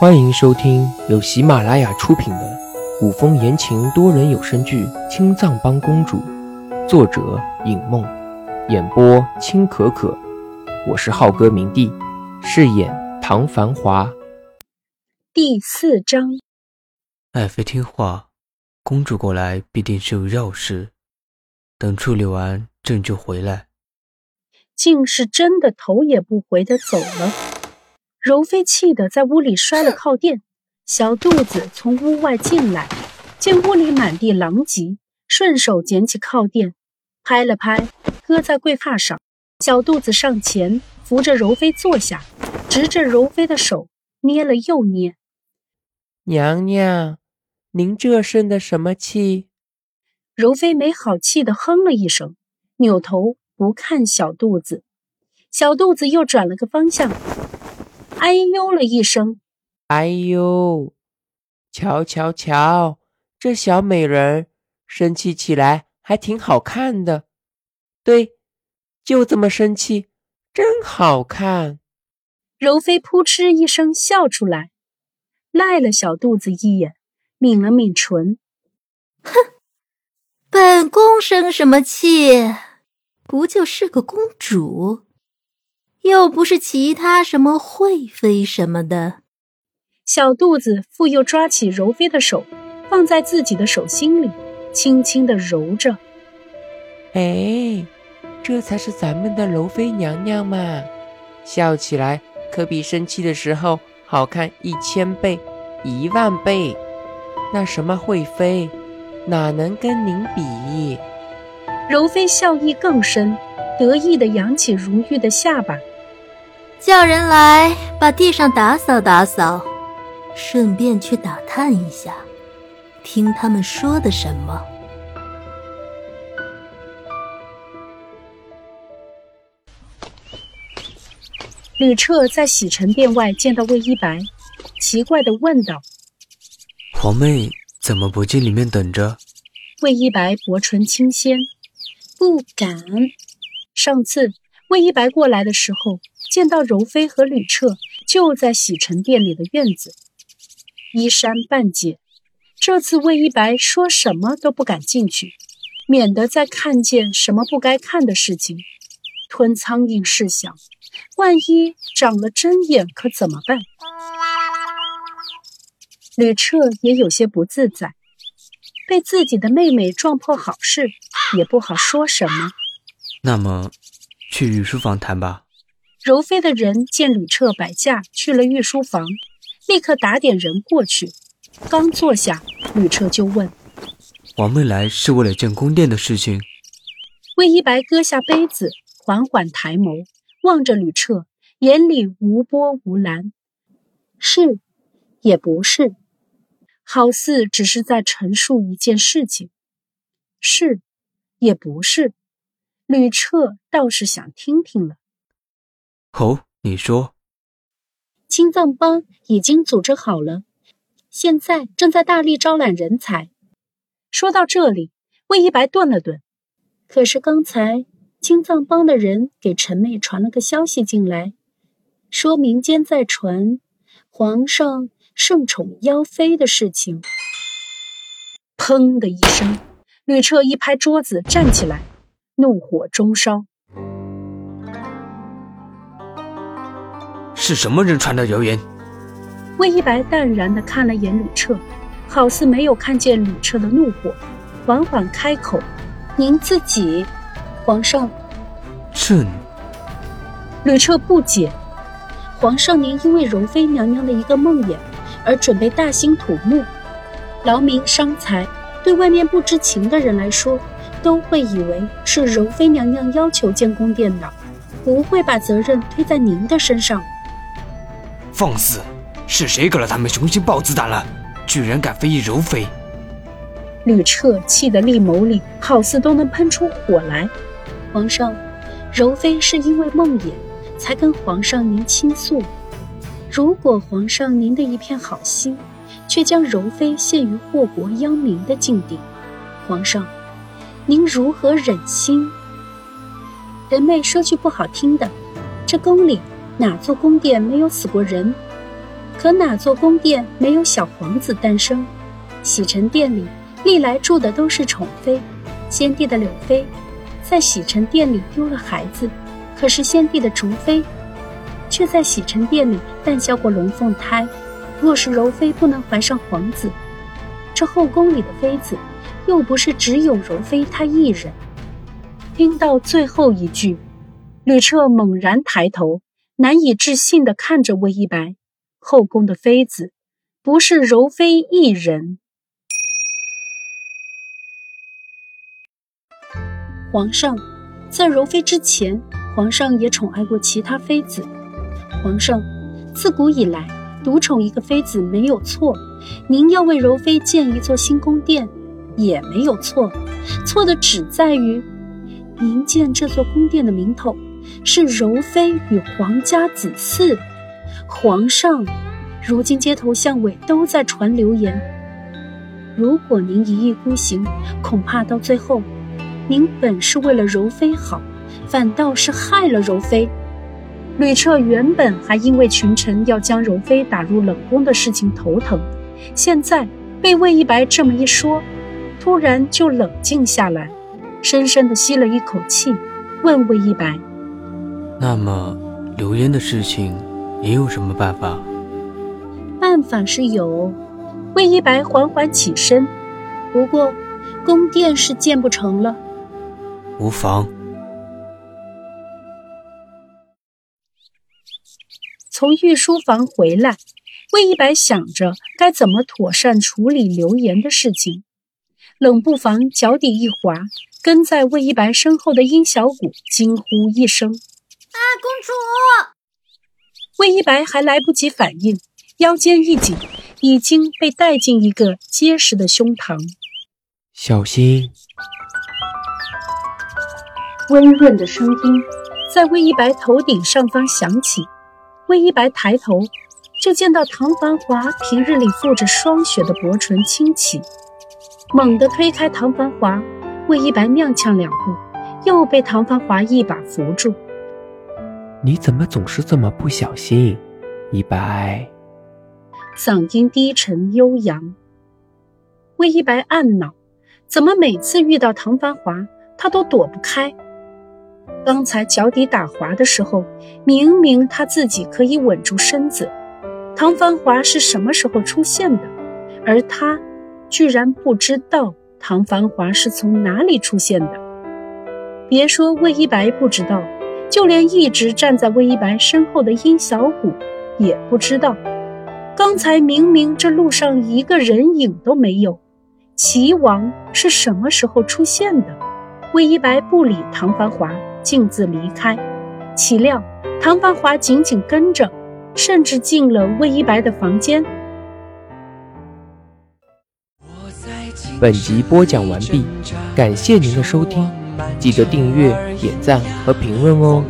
欢迎收听由喜马拉雅出品的古风言情多人有声剧《青藏帮公主》，作者影梦，演播青可可。我是浩哥明帝，饰演唐繁华。第四章，爱妃听话，公主过来必定是有要事。等处理完，朕就回来。竟是真的，头也不回的走了。柔妃气得在屋里摔了靠垫。小肚子从屋外进来，见屋里满地狼藉，顺手捡起靠垫，拍了拍，搁在柜发上。小肚子上前扶着柔妃坐下，执着柔妃的手捏了又捏。娘娘，您这生的什么气？柔妃没好气的哼了一声，扭头不看小肚子。小肚子又转了个方向，哎呦了一声。哎呦，瞧瞧瞧，这小美人生气起来还挺好看的。对，就这么生气，真好看。柔妃扑哧一声笑出来，赖了小肚子一眼，抿了抿唇，哼。本宫生什么气？不就是个公主，又不是其他什么惠妃什么的。小肚子复又抓起柔妃的手，放在自己的手心里，轻轻的揉着。哎，这才是咱们的柔妃娘娘嘛！笑起来可比生气的时候好看一千倍、一万倍。那什么惠妃？哪能跟您比？柔妃笑意更深，得意的扬起如玉的下巴，叫人来把地上打扫打扫，顺便去打探一下，听他们说的什么。吕彻在洗尘殿外见到魏一白，奇怪的问道：“皇妹。”怎么不进里面等着？魏一白薄唇轻掀，不敢。上次魏一白过来的时候，见到柔妃和吕彻就在洗尘殿里的院子，衣衫半解。这次魏一白说什么都不敢进去，免得再看见什么不该看的事情。吞苍蝇试想，万一长了针眼，可怎么办？吕彻也有些不自在，被自己的妹妹撞破好事，也不好说什么。那么，去御书房谈吧。柔妃的人见吕彻摆驾去了御书房，立刻打点人过去。刚坐下，吕彻就问：“王妹来是为了建宫殿的事情？”魏一白搁下杯子，缓缓抬眸，望着吕彻，眼里无波无澜。是，也不是。好似只是在陈述一件事情，是，也不是。吕彻倒是想听听了。哦，你说。青藏帮已经组织好了，现在正在大力招揽人才。说到这里，魏一白顿了顿。可是刚才青藏帮的人给陈妹传了个消息进来，说民间在传皇上。圣宠妖妃的事情，砰的一声，吕彻一拍桌子，站起来，怒火中烧。是什么人传的谣言？魏一白淡然的看了眼吕彻，好似没有看见吕彻的怒火，缓缓开口：“您自己，皇上。”朕。吕彻不解：“皇上，您因为容妃娘娘的一个梦魇。”而准备大兴土木，劳民伤财，对外面不知情的人来说，都会以为是柔妃娘娘要求建宫殿的，不会把责任推在您的身上。放肆！是谁给了他们雄心豹子胆了？居然敢非议柔妃！吕彻气得立眸里好似都能喷出火来。皇上，柔妃是因为梦魇，才跟皇上您倾诉。如果皇上您的一片好心，却将柔妃陷于祸国殃民的境地，皇上，您如何忍心？人妹说句不好听的，这宫里哪座宫殿没有死过人？可哪座宫殿没有小皇子诞生？洗尘殿里历来住的都是宠妃，先帝的柳妃在洗尘殿里丢了孩子，可是先帝的竹妃却在洗尘殿里诞下过龙凤胎。若是柔妃不能怀上皇子，这后宫里的妃子又不是只有柔妃她一人。听到最后一句，吕彻猛然抬头，难以置信地看着魏一白。后宫的妃子不是柔妃一人。皇上，在柔妃之前，皇上也宠爱过其他妃子。皇上，自古以来，独宠一个妃子没有错。您要为柔妃建一座新宫殿，也没有错。错的只在于，您建这座宫殿的名头是柔妃与皇家子嗣。皇上，如今街头巷尾都在传流言，如果您一意孤行，恐怕到最后。您本是为了柔妃好，反倒是害了柔妃。吕彻原本还因为群臣要将柔妃打入冷宫的事情头疼，现在被魏一白这么一说，突然就冷静下来，深深的吸了一口气，问魏一白：“那么流言的事情，你有什么办法？”办法是有。魏一白缓缓起身，不过宫殿是建不成了。无妨。从御书房回来，魏一白想着该怎么妥善处理流言的事情。冷不防脚底一滑，跟在魏一白身后的殷小谷惊呼一声：“啊，公主！”魏一白还来不及反应，腰间一紧，已经被带进一个结实的胸膛。小心！温润的声音在魏一白头顶上方响起。魏一白抬头，就见到唐繁华平日里覆着霜雪的薄唇轻启，猛地推开唐繁华。魏一白踉跄两步，又被唐繁华一把扶住。你怎么总是这么不小心，一白？嗓音低沉悠扬。魏一白暗恼，怎么每次遇到唐繁华，他都躲不开？刚才脚底打滑的时候，明明他自己可以稳住身子。唐繁华是什么时候出现的？而他居然不知道唐繁华是从哪里出现的。别说魏一白不知道，就连一直站在魏一白身后的殷小谷也不知道。刚才明明这路上一个人影都没有，齐王是什么时候出现的？魏一白不理唐繁华。径自离开，岂料唐繁华紧紧跟着，甚至进了魏一白的房间。本集播讲完毕，感谢您的收听，记得订阅、点赞和评论哦。